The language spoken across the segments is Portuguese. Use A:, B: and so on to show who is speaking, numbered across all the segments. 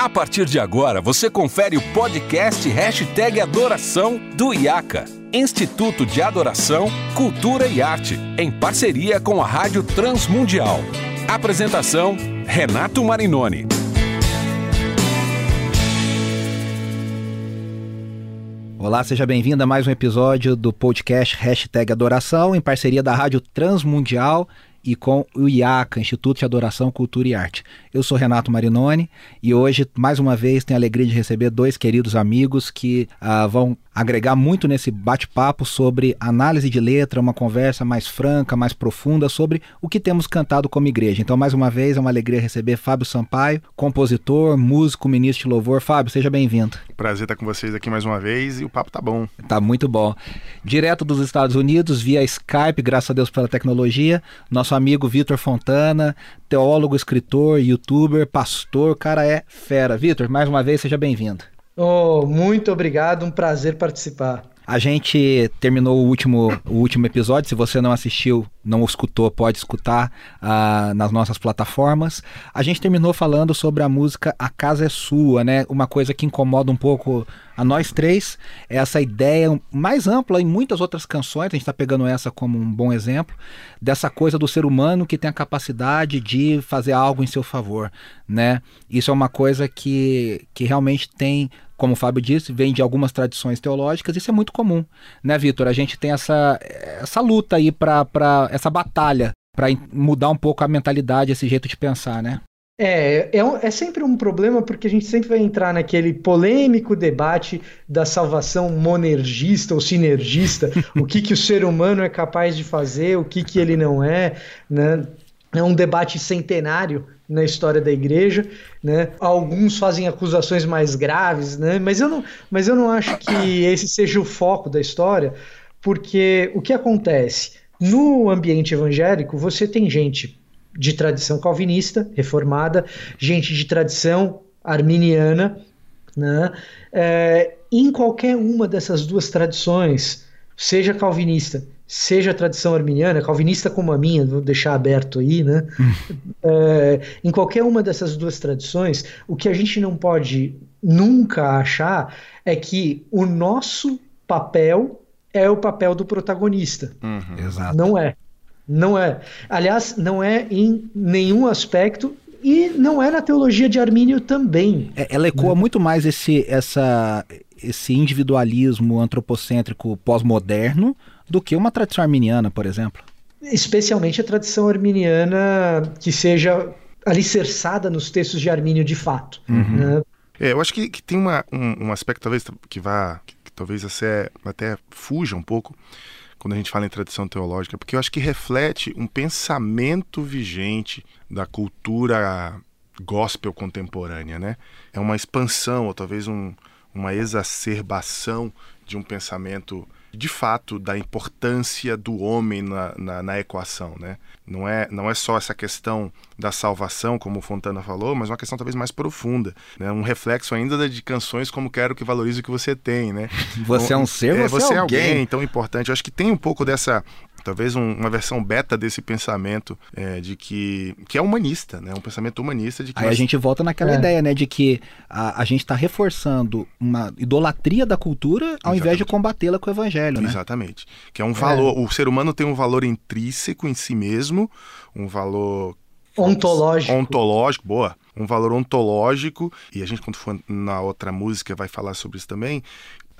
A: A partir de agora, você confere o podcast Hashtag Adoração do IACA, Instituto de Adoração, Cultura e Arte, em parceria com a Rádio Transmundial. Apresentação, Renato Marinoni.
B: Olá, seja bem-vindo a mais um episódio do podcast Hashtag Adoração, em parceria da Rádio Transmundial e com o IACA, Instituto de Adoração, Cultura e Arte. Eu sou Renato Marinoni e hoje, mais uma vez, tenho a alegria de receber dois queridos amigos que uh, vão agregar muito nesse bate-papo sobre análise de letra, uma conversa mais franca, mais profunda sobre o que temos cantado como igreja. Então, mais uma vez, é uma alegria receber Fábio Sampaio, compositor, músico, ministro de louvor. Fábio, seja bem-vindo.
C: Prazer estar com vocês aqui mais uma vez e o papo tá bom.
B: Tá muito bom. Direto dos Estados Unidos, via Skype, graças a Deus pela tecnologia, nosso amigo Vitor Fontana, teólogo, escritor, youtuber, pastor, cara é fera. Vitor, mais uma vez, seja bem-vindo.
D: Oh, muito obrigado, um prazer participar.
B: A gente terminou o último, o último episódio. Se você não assistiu, não escutou, pode escutar uh, nas nossas plataformas. A gente terminou falando sobre a música A Casa é Sua, né? Uma coisa que incomoda um pouco a nós três. É essa ideia mais ampla em muitas outras canções. A gente está pegando essa como um bom exemplo dessa coisa do ser humano que tem a capacidade de fazer algo em seu favor, né? Isso é uma coisa que, que realmente tem como o Fábio disse, vem de algumas tradições teológicas, isso é muito comum, né, Vitor? A gente tem essa, essa luta aí para essa batalha para mudar um pouco a mentalidade, esse jeito de pensar, né?
D: É, é, é, sempre um problema porque a gente sempre vai entrar naquele polêmico debate da salvação monergista ou sinergista, o que, que o ser humano é capaz de fazer, o que, que ele não é, né? É um debate centenário na história da igreja, né? Alguns fazem acusações mais graves, né? Mas eu não, mas eu não acho que esse seja o foco da história, porque o que acontece no ambiente evangélico, você tem gente de tradição calvinista, reformada, gente de tradição arminiana, né? É, em qualquer uma dessas duas tradições, seja calvinista, seja a tradição arminiana, calvinista como a minha, vou deixar aberto aí, né? é, em qualquer uma dessas duas tradições, o que a gente não pode nunca achar é que o nosso papel é o papel do protagonista.
B: Uhum. Exato.
D: Não é. Não é. Aliás, não é em nenhum aspecto e não é na teologia de Armínio também.
B: É, ela ecoa né? muito mais esse, essa, esse individualismo antropocêntrico pós-moderno do que uma tradição arminiana, por exemplo.
D: Especialmente a tradição arminiana que seja alicerçada nos textos de Armínio de fato. Uhum. Né?
C: É, eu acho que, que tem uma, um, um, aspecto talvez que vá, que, que talvez até, até fuja um pouco quando a gente fala em tradição teológica, porque eu acho que reflete um pensamento vigente da cultura gospel contemporânea, né? É uma expansão ou talvez um, uma exacerbação de um pensamento de fato da importância do homem na, na, na, equação, né? Não é, não é só essa questão da salvação, como o Fontana falou, mas uma questão talvez mais profunda, né? Um reflexo ainda de canções como Quero que valorize o que você tem, né?
B: Você é um ser,
C: é,
B: você,
C: você
B: é alguém.
C: alguém tão importante. Eu acho que tem um pouco dessa talvez um, uma versão beta desse pensamento é, de que que é humanista, né? Um pensamento humanista de que
B: aí nós... a gente volta naquela é. ideia, né, de que a, a gente está reforçando uma idolatria da cultura ao Exatamente. invés de combatê-la com o evangelho, né?
C: Exatamente. Que é um valor. É. O ser humano tem um valor intrínseco em si mesmo, um valor
D: ontológico.
C: Ontológico, boa um valor ontológico, e a gente, quando for na outra música, vai falar sobre isso também,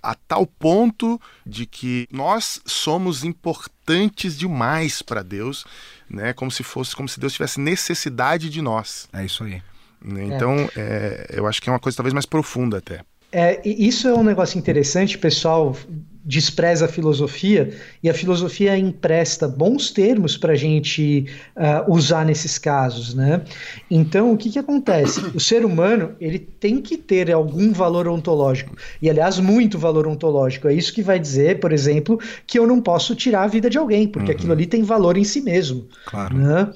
C: a tal ponto de que nós somos importantes demais para Deus, né? Como se fosse, como se Deus tivesse necessidade de nós.
B: É isso aí.
C: Né? Então, é. É, eu acho que é uma coisa talvez mais profunda até.
D: É, isso é um negócio interessante, pessoal despreza a filosofia e a filosofia empresta bons termos para a gente uh, usar nesses casos, né? Então, o que, que acontece? O ser humano ele tem que ter algum valor ontológico e, aliás, muito valor ontológico. É isso que vai dizer, por exemplo, que eu não posso tirar a vida de alguém, porque uhum. aquilo ali tem valor em si mesmo.
B: Claro.
D: Né?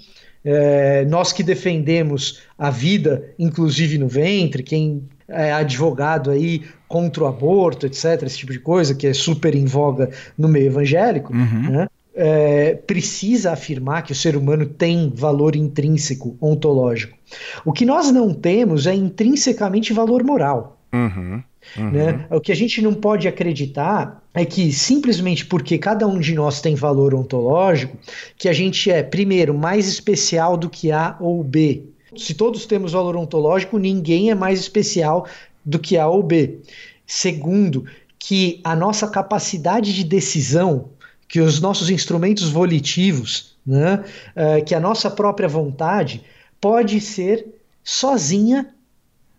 D: É, nós que defendemos a vida, inclusive no ventre, quem é advogado aí contra o aborto, etc., esse tipo de coisa, que é super em voga no meio evangélico, uhum. né? é, precisa afirmar que o ser humano tem valor intrínseco, ontológico. O que nós não temos é intrinsecamente valor moral.
C: Uhum, uhum.
D: Né? O que a gente não pode acreditar é que simplesmente porque cada um de nós tem valor ontológico, que a gente é, primeiro, mais especial do que A ou B. Se todos temos valor ontológico, ninguém é mais especial do que A ou B. Segundo, que a nossa capacidade de decisão que os nossos instrumentos volitivos, né, uh, que a nossa própria vontade pode ser sozinha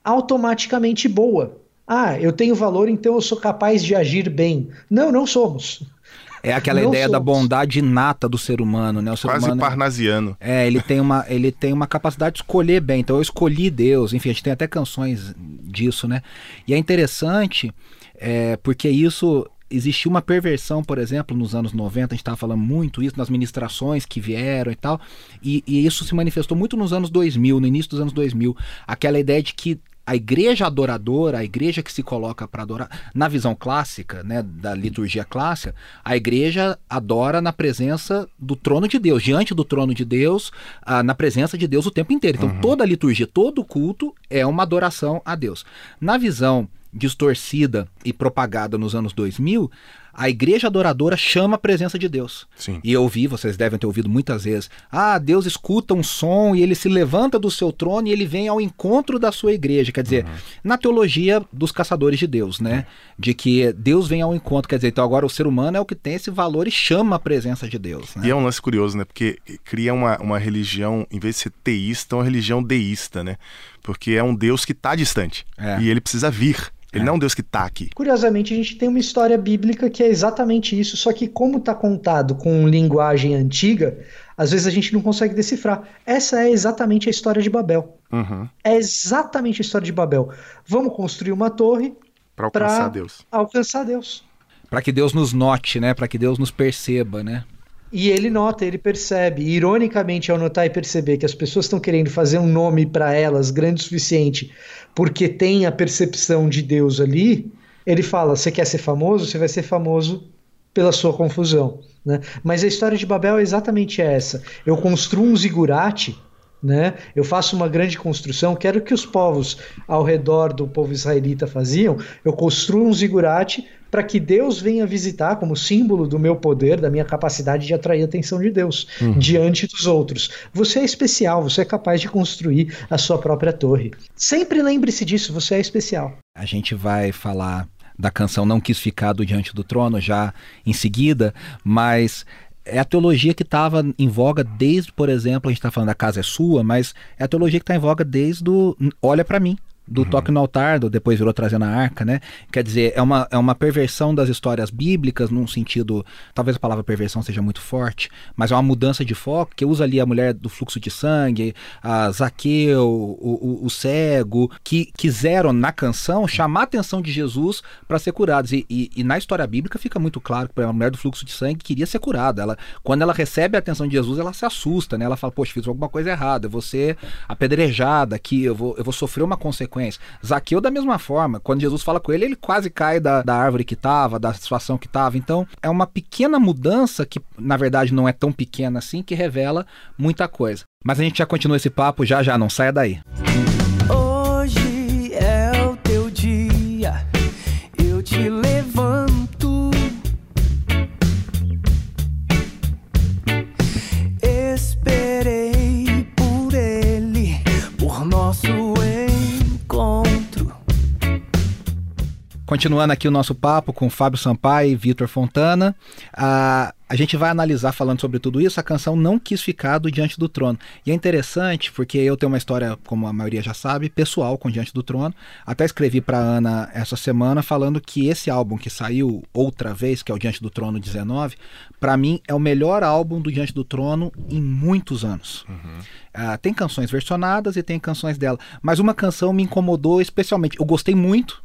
D: automaticamente boa. Ah, eu tenho valor, então eu sou capaz de agir bem. Não, não somos.
B: É aquela não ideia somos. da bondade inata do ser humano, né? O ser
C: Quase
B: humano,
C: parnasiano.
B: É, ele tem, uma, ele tem uma capacidade de escolher bem. Então eu escolhi Deus. Enfim, a gente tem até canções disso, né? E é interessante é, porque isso existiu uma perversão, por exemplo, nos anos 90, a gente estava falando muito isso nas ministrações que vieram e tal, e, e, isso se manifestou muito nos anos 2000, no início dos anos 2000, aquela ideia de que a igreja adoradora, a igreja que se coloca para adorar, na visão clássica, né, da liturgia clássica, a igreja adora na presença do trono de Deus, diante do trono de Deus, ah, na presença de Deus o tempo inteiro. Então, uhum. toda a liturgia, todo culto é uma adoração a Deus. Na visão distorcida e propagada nos anos 2000, a igreja adoradora chama a presença de Deus.
C: Sim.
B: E eu ouvi, vocês devem ter ouvido muitas vezes, ah, Deus escuta um som e ele se levanta do seu trono e ele vem ao encontro da sua igreja. Quer dizer, uhum. na teologia dos caçadores de Deus, né? De que Deus vem ao encontro. Quer dizer, então agora o ser humano é o que tem esse valor e chama a presença de Deus. Né?
C: E é um lance curioso, né? Porque cria uma, uma religião, em vez de ser teísta, uma religião deísta, né? Porque é um Deus que está distante. É. E ele precisa vir. Ele é. não é um Deus que está aqui.
D: Curiosamente, a gente tem uma história bíblica que é exatamente isso, só que como está contado com linguagem antiga, às vezes a gente não consegue decifrar. Essa é exatamente a história de Babel.
C: Uhum.
D: É exatamente a história de Babel. Vamos construir uma torre
C: para alcançar Deus.
D: Alcançar Deus.
B: Para que Deus nos note, né? Para que Deus nos perceba, né?
D: E ele nota, ele percebe. Ironicamente, ao notar e perceber que as pessoas estão querendo fazer um nome para elas grande o suficiente porque tem a percepção de Deus ali, ele fala: você quer ser famoso? Você vai ser famoso pela sua confusão. Né? Mas a história de Babel é exatamente essa. Eu construo um zigurate né? Eu faço uma grande construção, quero que os povos ao redor do povo israelita faziam, eu construo um zigurate para que Deus venha visitar como símbolo do meu poder, da minha capacidade de atrair a atenção de Deus uhum. diante dos outros. Você é especial, você é capaz de construir a sua própria torre. Sempre lembre-se disso, você é especial.
B: A gente vai falar da canção Não Quis Ficar do Diante do Trono já em seguida, mas é a teologia que estava em voga desde, por exemplo, a gente está falando da casa é sua, mas é a teologia que está em voga desde o Olha para mim, do uhum. toque no altar, do depois virou trazendo a arca, né? Quer dizer, é uma, é uma perversão das histórias bíblicas, num sentido, talvez a palavra perversão seja muito forte, mas é uma mudança de foco, que usa ali a mulher do fluxo de sangue, a Zaqueu, o, o, o cego, que quiseram na canção chamar a atenção de Jesus para ser curados. E, e, e, na história bíblica fica muito claro que a mulher do fluxo de sangue queria ser curada. Ela, quando ela recebe a atenção de Jesus, ela se assusta, né? Ela fala, poxa, fiz alguma coisa errada, eu vou ser apedrejada aqui, eu vou, eu vou sofrer uma consequência consequência. Zaqueu, da mesma forma, quando Jesus fala com ele, ele quase cai da, da árvore que estava, da situação que estava. Então, é uma pequena mudança, que na verdade não é tão pequena assim, que revela muita coisa. Mas a gente já continua esse papo já já, não saia daí.
E: Hoje
B: Continuando aqui o nosso papo com Fábio Sampaio e Vitor Fontana, a, a gente vai analisar falando sobre tudo isso. A canção não quis ficar do Diante do Trono. E é interessante porque eu tenho uma história, como a maioria já sabe, pessoal com Diante do Trono. Até escrevi para Ana essa semana falando que esse álbum que saiu outra vez, que é o Diante do Trono 19, para mim é o melhor álbum do Diante do Trono em muitos anos. Uhum. Uh, tem canções versionadas e tem canções dela, mas uma canção me incomodou especialmente. Eu gostei muito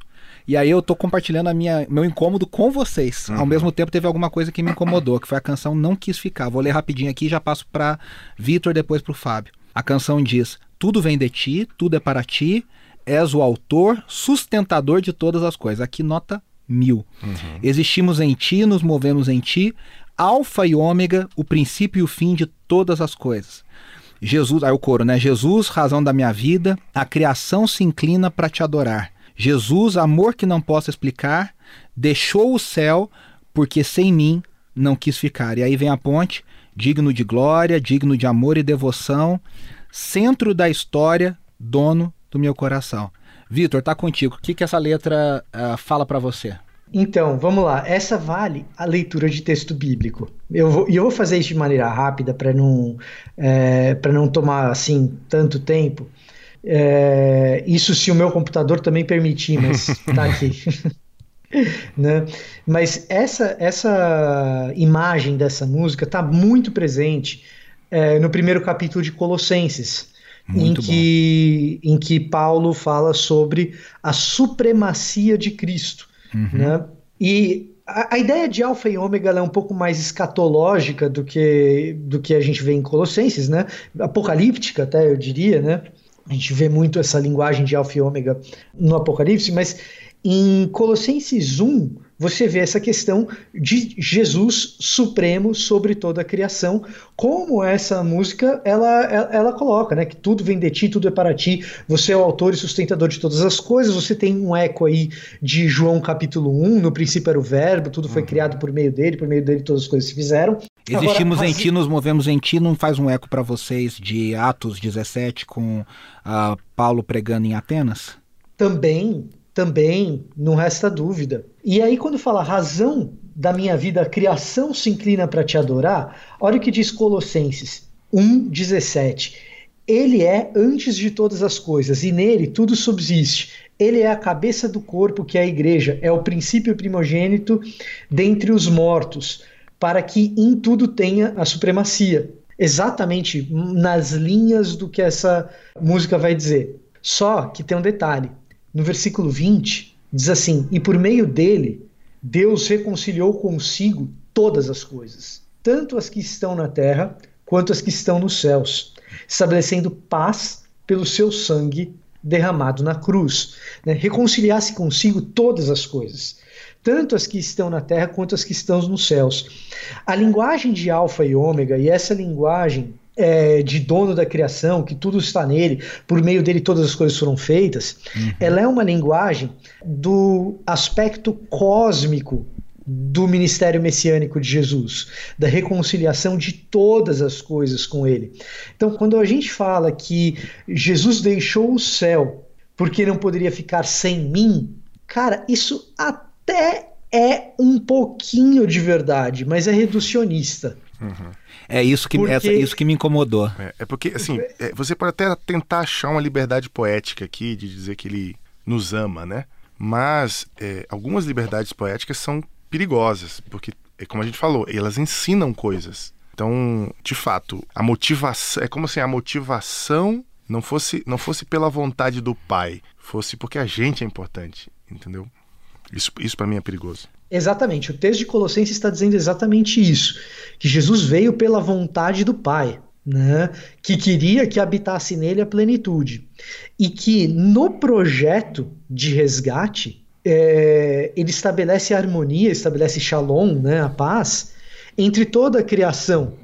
B: e aí eu tô compartilhando a minha, meu incômodo com vocês. Uhum. Ao mesmo tempo teve alguma coisa que me incomodou, que foi a canção Não Quis Ficar. Vou ler rapidinho aqui e já passo para Vitor, depois para o Fábio. A canção diz: Tudo vem de ti, tudo é para ti, és o autor, sustentador de todas as coisas. Aqui nota mil. Uhum. Existimos em ti, nos movemos em ti, Alfa e Ômega, o princípio e o fim de todas as coisas. Jesus, aí o coro, né? Jesus, razão da minha vida, a criação se inclina para te adorar. Jesus, amor que não posso explicar, deixou o céu porque sem mim não quis ficar. E aí vem a ponte, digno de glória, digno de amor e devoção, centro da história, dono do meu coração. Vitor, tá contigo. O que, que essa letra uh, fala para você?
D: Então, vamos lá. Essa vale a leitura de texto bíblico. Eu vou, eu vou fazer isso de maneira rápida para não, é, para não tomar assim tanto tempo. É, isso se o meu computador também permitir, mas tá aqui. né? Mas essa, essa imagem dessa música está muito presente é, no primeiro capítulo de Colossenses. Muito em que, em que Paulo fala sobre a supremacia de Cristo. Uhum. Né? E a, a, ideia de alfa e ômega é um pouco mais escatológica do que, do que a gente vê em Colossenses, né? apocalíptica até eu diria. Né? A gente vê muito essa linguagem de alfa e ômega no Apocalipse, mas em Colossenses 1, você vê essa questão de Jesus supremo sobre toda a criação, como essa música ela, ela, ela, coloca, né? Que tudo vem de ti, tudo é para ti, você é o autor e sustentador de todas as coisas. Você tem um eco aí de João capítulo 1, no princípio era o verbo, tudo foi uhum. criado por meio dele, por meio dele todas as coisas se fizeram.
B: Existimos Agora, em ti, nos movemos em ti, não faz um eco para vocês de Atos 17 com uh, Paulo pregando em Atenas?
D: Também, também, não resta dúvida. E aí, quando fala razão da minha vida, a criação se inclina para te adorar, olha o que diz Colossenses 1,17. Ele é antes de todas as coisas, e nele tudo subsiste. Ele é a cabeça do corpo, que é a igreja, é o princípio primogênito dentre os mortos, para que em tudo tenha a supremacia. Exatamente nas linhas do que essa música vai dizer. Só que tem um detalhe no versículo 20, diz assim: E por meio dele, Deus reconciliou consigo todas as coisas, tanto as que estão na terra quanto as que estão nos céus, estabelecendo paz pelo seu sangue derramado na cruz. Né? Reconciliasse consigo todas as coisas, tanto as que estão na terra quanto as que estão nos céus. A linguagem de Alfa e Ômega, e essa linguagem é, de dono da criação, que tudo está nele, por meio dele todas as coisas foram feitas, uhum. ela é uma linguagem do aspecto cósmico do ministério messiânico de Jesus, da reconciliação de todas as coisas com ele. Então, quando a gente fala que Jesus deixou o céu porque não poderia ficar sem mim, cara, isso até é um pouquinho de verdade, mas é reducionista.
B: Uhum. É isso que, porque... essa, isso que me incomodou.
C: É, é porque, assim, é, você pode até tentar achar uma liberdade poética aqui, de dizer que ele nos ama, né? Mas é, algumas liberdades poéticas são perigosas, porque, é como a gente falou, elas ensinam coisas. Então, de fato, a motivação. É como se a motivação não fosse, não fosse pela vontade do pai, fosse porque a gente é importante, entendeu? Isso, isso para mim é perigoso.
D: Exatamente, o texto de Colossenses está dizendo exatamente isso: que Jesus veio pela vontade do Pai, né? que queria que habitasse nele a plenitude. E que no projeto de resgate, é, ele estabelece a harmonia, estabelece shalom, né? a paz, entre toda a criação.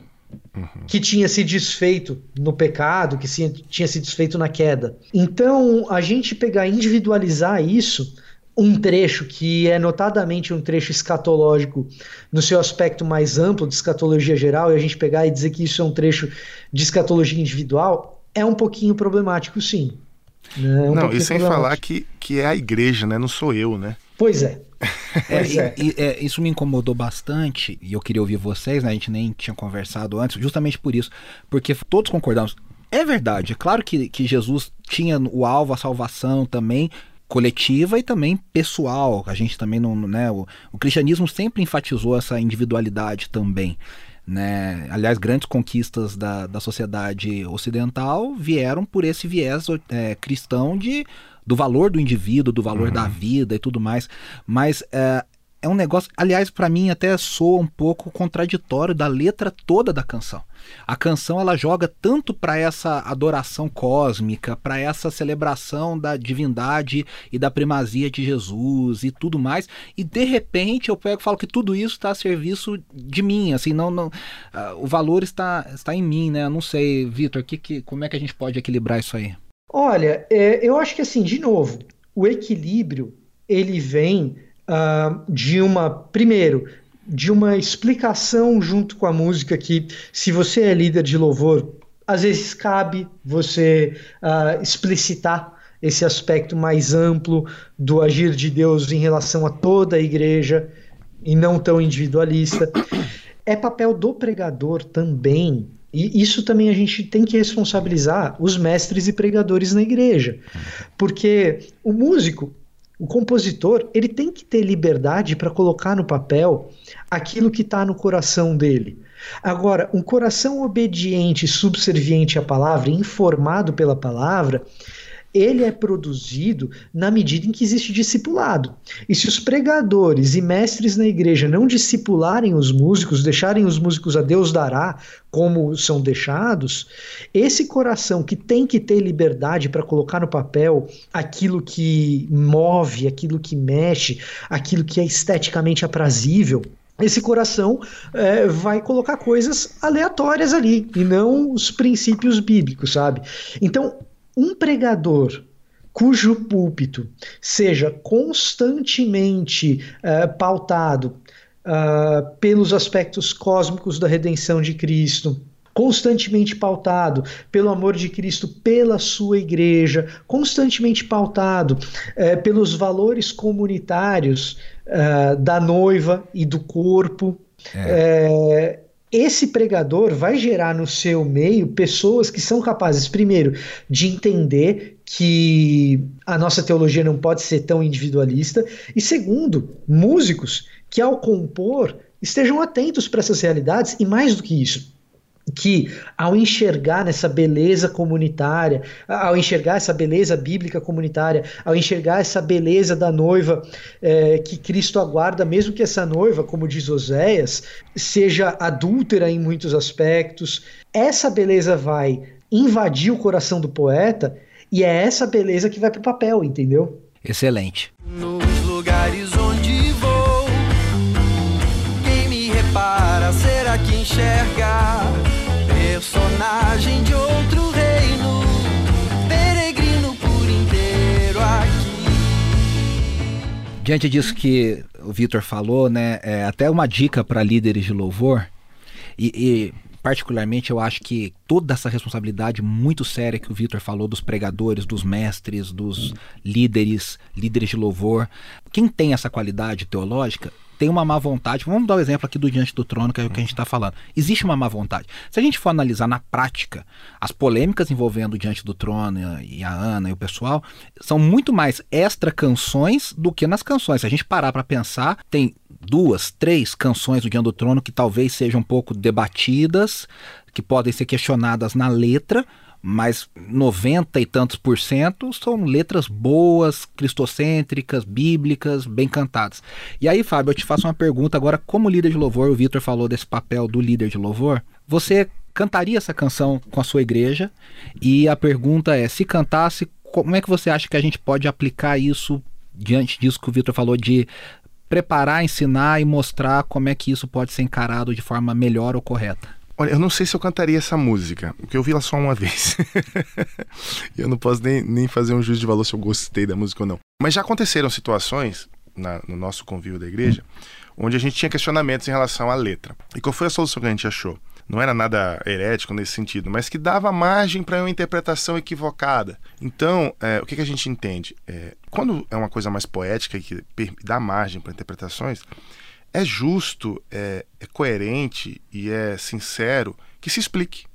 D: Uhum. Que tinha se desfeito no pecado, que se, tinha se desfeito na queda. Então, a gente pegar individualizar isso um trecho que é notadamente um trecho escatológico no seu aspecto mais amplo de escatologia geral, e a gente pegar e dizer que isso é um trecho de escatologia individual, é um pouquinho problemático, sim.
C: Né? É um não, e sem falar que, que é a igreja, né? Não sou eu, né?
D: Pois é.
B: é, pois é. E, e, é, isso me incomodou bastante, e eu queria ouvir vocês, né? A gente nem tinha conversado antes, justamente por isso, porque todos concordamos. É verdade, é claro que, que Jesus tinha o alvo, a salvação também, coletiva e também pessoal. A gente também não, né, o, o cristianismo sempre enfatizou essa individualidade também. Né? Aliás, grandes conquistas da, da sociedade ocidental vieram por esse viés é, cristão de, do valor do indivíduo, do valor uhum. da vida e tudo mais. Mas é, é um negócio, aliás, para mim até soa um pouco contraditório da letra toda da canção. A canção ela joga tanto para essa adoração cósmica, para essa celebração da divindade e da primazia de Jesus e tudo mais, e de repente eu pego e falo que tudo isso está a serviço de mim, assim, não, não uh, o valor está, está em mim, né? Eu não sei, Vitor, que, que, como é que a gente pode equilibrar isso aí?
D: Olha, é, eu acho que assim, de novo, o equilíbrio ele vem uh, de uma, primeiro, de uma explicação junto com a música que, se você é líder de louvor, às vezes cabe você uh, explicitar esse aspecto mais amplo do agir de Deus em relação a toda a igreja e não tão individualista. É papel do pregador também e isso também a gente tem que responsabilizar os mestres e pregadores na igreja. Porque o músico, o compositor, ele tem que ter liberdade para colocar no papel aquilo que está no coração dele. Agora, um coração obediente, subserviente à palavra, informado pela palavra, ele é produzido na medida em que existe discipulado. E se os pregadores e mestres na igreja não discipularem os músicos, deixarem os músicos a Deus dará, como são deixados, esse coração que tem que ter liberdade para colocar no papel aquilo que move, aquilo que mexe, aquilo que é esteticamente aprazível, esse coração é, vai colocar coisas aleatórias ali e não os princípios bíblicos, sabe? Então, um pregador cujo púlpito seja constantemente uh, pautado uh, pelos aspectos cósmicos da redenção de Cristo, constantemente pautado pelo amor de Cristo, pela sua igreja, constantemente pautado uh, pelos valores comunitários da noiva e do corpo. É esse pregador vai gerar no seu meio pessoas que são capazes, primeiro, de entender que a nossa teologia não pode ser tão individualista, e segundo, músicos que ao compor estejam atentos para essas realidades, e mais do que isso, que ao enxergar nessa beleza comunitária, ao enxergar essa beleza bíblica comunitária, ao enxergar essa beleza da noiva é, que Cristo aguarda, mesmo que essa noiva, como diz Oséias, seja adúltera em muitos aspectos, essa beleza vai invadir o coração do poeta e é essa beleza que vai para o papel, entendeu?
B: Excelente.
E: Nos lugares que enxerga. Personagem de outro reino, peregrino por inteiro aqui.
B: Diante disso que o Vitor falou, né, é até uma dica para líderes de louvor. E, e particularmente eu acho que toda essa responsabilidade muito séria que o Vitor falou dos pregadores, dos mestres, dos líderes, líderes de louvor, quem tem essa qualidade teológica tem uma má vontade. Vamos dar o um exemplo aqui do Diante do Trono, que é o que a gente está falando. Existe uma má vontade. Se a gente for analisar na prática, as polêmicas envolvendo o Diante do Trono e a Ana e o pessoal são muito mais extra canções do que nas canções. Se a gente parar para pensar, tem duas, três canções do Diante do Trono que talvez sejam um pouco debatidas, que podem ser questionadas na letra, mas 90 e tantos por cento são letras boas, cristocêntricas, bíblicas, bem cantadas. E aí, Fábio, eu te faço uma pergunta agora, como líder de louvor, o Vitor falou desse papel do líder de louvor, você cantaria essa canção com a sua igreja? E a pergunta é, se cantasse, como é que você acha que a gente pode aplicar isso diante disso que o Vitor falou de preparar, ensinar e mostrar como é que isso pode ser encarado de forma melhor ou correta?
C: Olha, eu não sei se eu cantaria essa música, porque eu vi ela só uma vez. eu não posso nem, nem fazer um juízo de valor se eu gostei da música ou não. Mas já aconteceram situações na, no nosso convívio da igreja onde a gente tinha questionamentos em relação à letra. E qual foi a solução que a gente achou? Não era nada herético nesse sentido, mas que dava margem para uma interpretação equivocada. Então, é, o que, que, a gente entende? É, quando é uma coisa mais poética e que dá margem para interpretações, é justo, é, é coerente e é sincero que se explique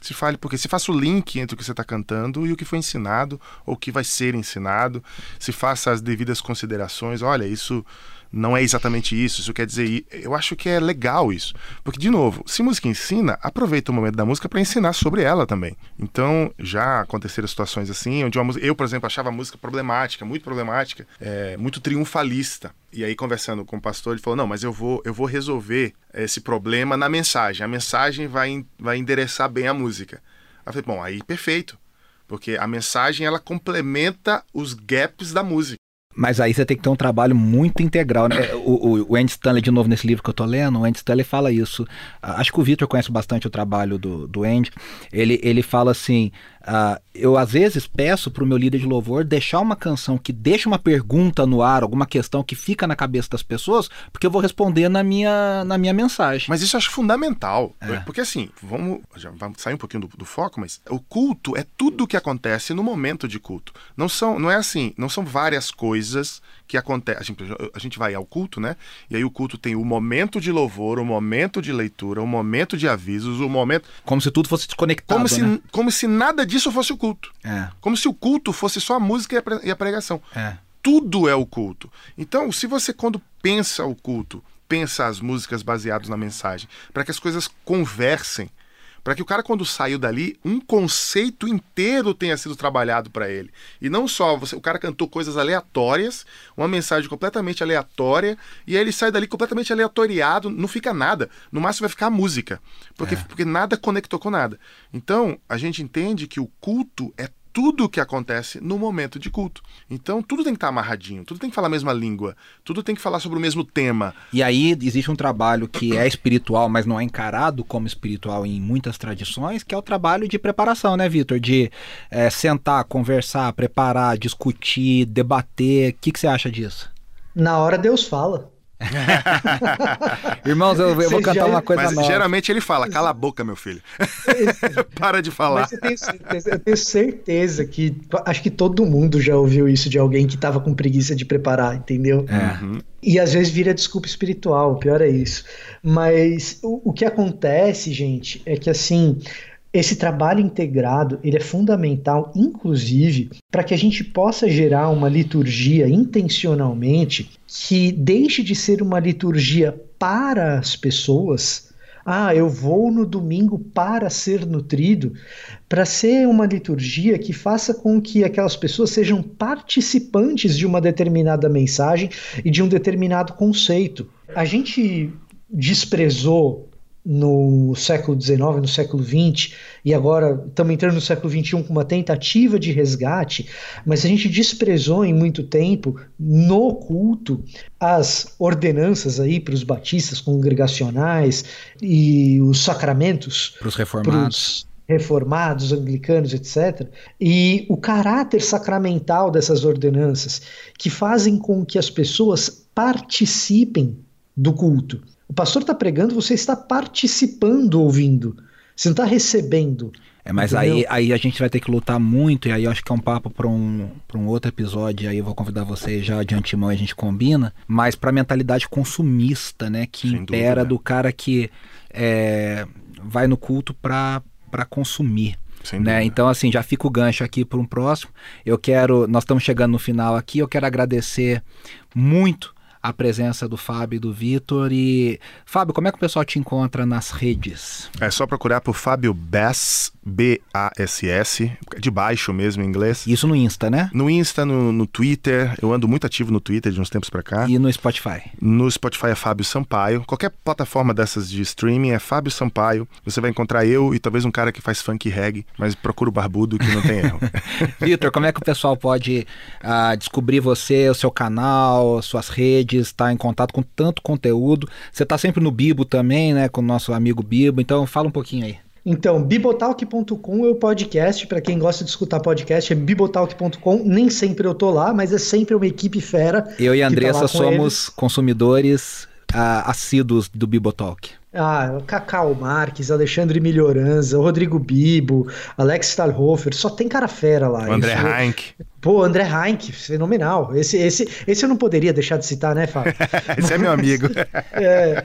C: se fale, porque se faça o link entre o que você está cantando e o que foi ensinado ou o que vai ser ensinado, se faça as devidas considerações. Olha, isso não é exatamente isso, isso quer dizer. Eu acho que é legal isso. Porque, de novo, se música ensina, aproveita o momento da música para ensinar sobre ela também. Então, já aconteceram situações assim, onde uma. Eu, por exemplo, achava a música problemática, muito problemática, é, muito triunfalista. E aí, conversando com o pastor, ele falou: não, mas eu vou, eu vou resolver esse problema na mensagem. A mensagem vai, vai endereçar bem a música. Aí eu falei, bom, aí perfeito. Porque a mensagem ela complementa os gaps da música.
B: Mas aí você tem que ter um trabalho muito integral, né? O, o, Andy Stanley, de novo, nesse livro que eu tô lendo, o Andy Stanley fala isso. Acho que o Victor conhece bastante o trabalho do, do Andy. Ele, ele fala assim: ah, eu às vezes peço pro meu líder de louvor deixar uma canção que deixa uma pergunta no ar, alguma questão que fica na cabeça das pessoas, porque eu vou responder na minha, na minha mensagem.
C: Mas isso eu acho fundamental.
B: É.
C: Porque assim, vamos, já vamos sair um pouquinho do, do foco, mas o culto é tudo que acontece no momento de culto. Não são, não é assim, não são várias coisas que acontecem. A gente, a gente vai ao culto, né? E aí o culto tem o momento de louvor, o momento de leitura, o momento de avisos, o momento.
B: Como se tudo fosse desconectado.
C: Como se,
B: né?
C: como se nada disso fosse o culto.
B: É,
C: Como se o culto fosse só a música e a pre- a pregação.
B: é.
C: tudo é o culto. Então, se você, quando pensa o culto, pensa as músicas baseadas na mensagem, para que as coisas conversem, para que o cara, quando saiu dali, um conceito inteiro tenha sido trabalhado para ele. E não só, você, o cara cantou coisas aleatórias, uma mensagem completamente aleatória, e aí ele sai dali completamente aleatoriado, não fica nada. No máximo vai ficar a música, porque, porque nada conectou com nada. Então, a gente entende que o culto é tudo o que acontece no momento de culto. Então, tudo tem que estar amarradinho, tudo tem que falar a mesma língua, tudo tem que falar sobre o mesmo tema.
B: E aí existe um trabalho que é espiritual, mas não é encarado como espiritual em muitas tradições, que é o trabalho de preparação, né, Vitor? De eh, sentar, conversar, preparar, discutir, debater. O que, que você acha disso?
D: Na hora Deus fala.
B: Irmãos, eu, eu vou cantar
D: já-
B: uma coisa
C: Mas
B: nova.
C: geralmente ele fala: cala a boca, meu filho. Para de falar.
D: Mas eu tenho, certeza, eu tenho certeza que acho que todo mundo já ouviu isso de alguém que tava com preguiça de preparar, entendeu?
B: É.
C: Uhum.
D: E às vezes vira desculpa espiritual, o pior é isso. Mas o, o que acontece, gente, é que assim, esse trabalho integrado, ele é fundamental, inclusive, para que a gente possa gerar uma liturgia intencionalmente que deixe de ser uma liturgia para as pessoas. Ah, eu vou no domingo para ser nutrido, para ser uma liturgia que faça com que aquelas pessoas sejam participantes de uma determinada mensagem e de um determinado conceito. A gente desprezou no século XIX, no século XX, e agora estamos entrando no século XXI com uma tentativa de resgate, mas a gente desprezou em muito tempo no culto as ordenanças aí para os batistas congregacionais e os sacramentos
B: Para os reformados.
D: pros reformados, anglicanos, etc. E o caráter sacramental dessas ordenanças que fazem com que as pessoas participem do culto. O pastor está pregando, você está participando ouvindo. Você não está recebendo.
B: É, mas
D: Entendeu?
B: aí, aí a gente vai ter que lutar muito, e aí eu acho que é um papo para um, pra um outro episódio, e aí eu vou convidar vocês já de antemão e a gente combina, mas para a mentalidade consumista, né, que
C: Sem
B: impera
C: dúvida.
B: do cara que é, vai no culto para consumir. Né? Então, assim, já fica o gancho aqui para um próximo. Eu quero, nós estamos chegando no final aqui, eu quero agradecer muito a presença do Fábio e do Vitor. E, Fábio, como é que o pessoal te encontra nas redes?
C: É só procurar por Fábio Bass, B-A-S-S, de baixo mesmo em inglês.
B: Isso no Insta, né?
C: No Insta, no, no Twitter, eu ando muito ativo no Twitter de uns tempos pra cá.
B: E no Spotify.
C: No Spotify é Fábio Sampaio. Qualquer plataforma dessas de streaming é Fábio Sampaio. Você vai encontrar eu e talvez um cara que faz funk e reggae, mas procura o barbudo que não tem erro.
B: Vitor, como é que o pessoal pode ah, descobrir você, o seu canal, suas redes, estar em contato com tanto conteúdo? Você está sempre no Bibo também, né? Com o nosso amigo Bibo, então fala um pouquinho aí.
D: Então, bibotalk.com é o podcast. Para quem gosta de escutar podcast, é bibotalk.com. Nem sempre eu tô lá, mas é sempre uma equipe fera.
B: Eu e a
D: tá
B: Andressa
D: com
B: somos
D: eles.
B: consumidores ah, assíduos do Bibotalk.
D: Ah, Cacau Marques, Alexandre Melhoranza, Rodrigo Bibo, Alex Stahlhofer, só tem cara fera lá.
C: O André
D: Isso-
C: Heinck.
D: Pô, André Heinck, fenomenal. Esse, esse, esse eu não poderia deixar de citar, né, Fábio?
C: esse é meu amigo.
B: É,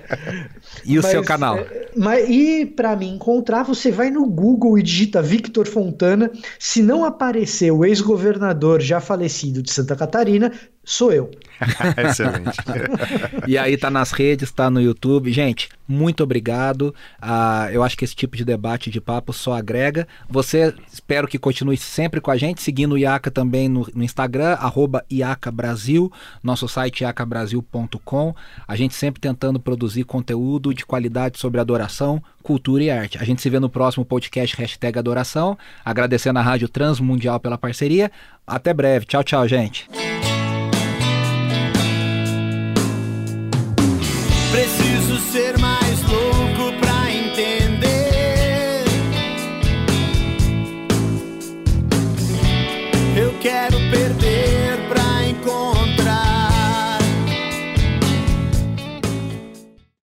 B: e o mas, seu canal?
D: É, mas, e para me encontrar, você vai no Google e digita Victor Fontana. Se não aparecer o ex-governador já falecido de Santa Catarina, sou eu.
C: Excelente.
B: e aí tá nas redes, tá no YouTube. Gente, muito obrigado. Uh, eu acho que esse tipo de debate, de papo, só agrega. Você, espero que continue sempre com a gente, seguindo o IACA no, no Instagram, arroba nosso site iacabrasil.com. A gente sempre tentando produzir conteúdo de qualidade sobre adoração, cultura e arte. A gente se vê no próximo podcast hashtag Adoração. Agradecendo a Rádio Transmundial pela parceria. Até breve. Tchau, tchau, gente.
E: Preciso ser mais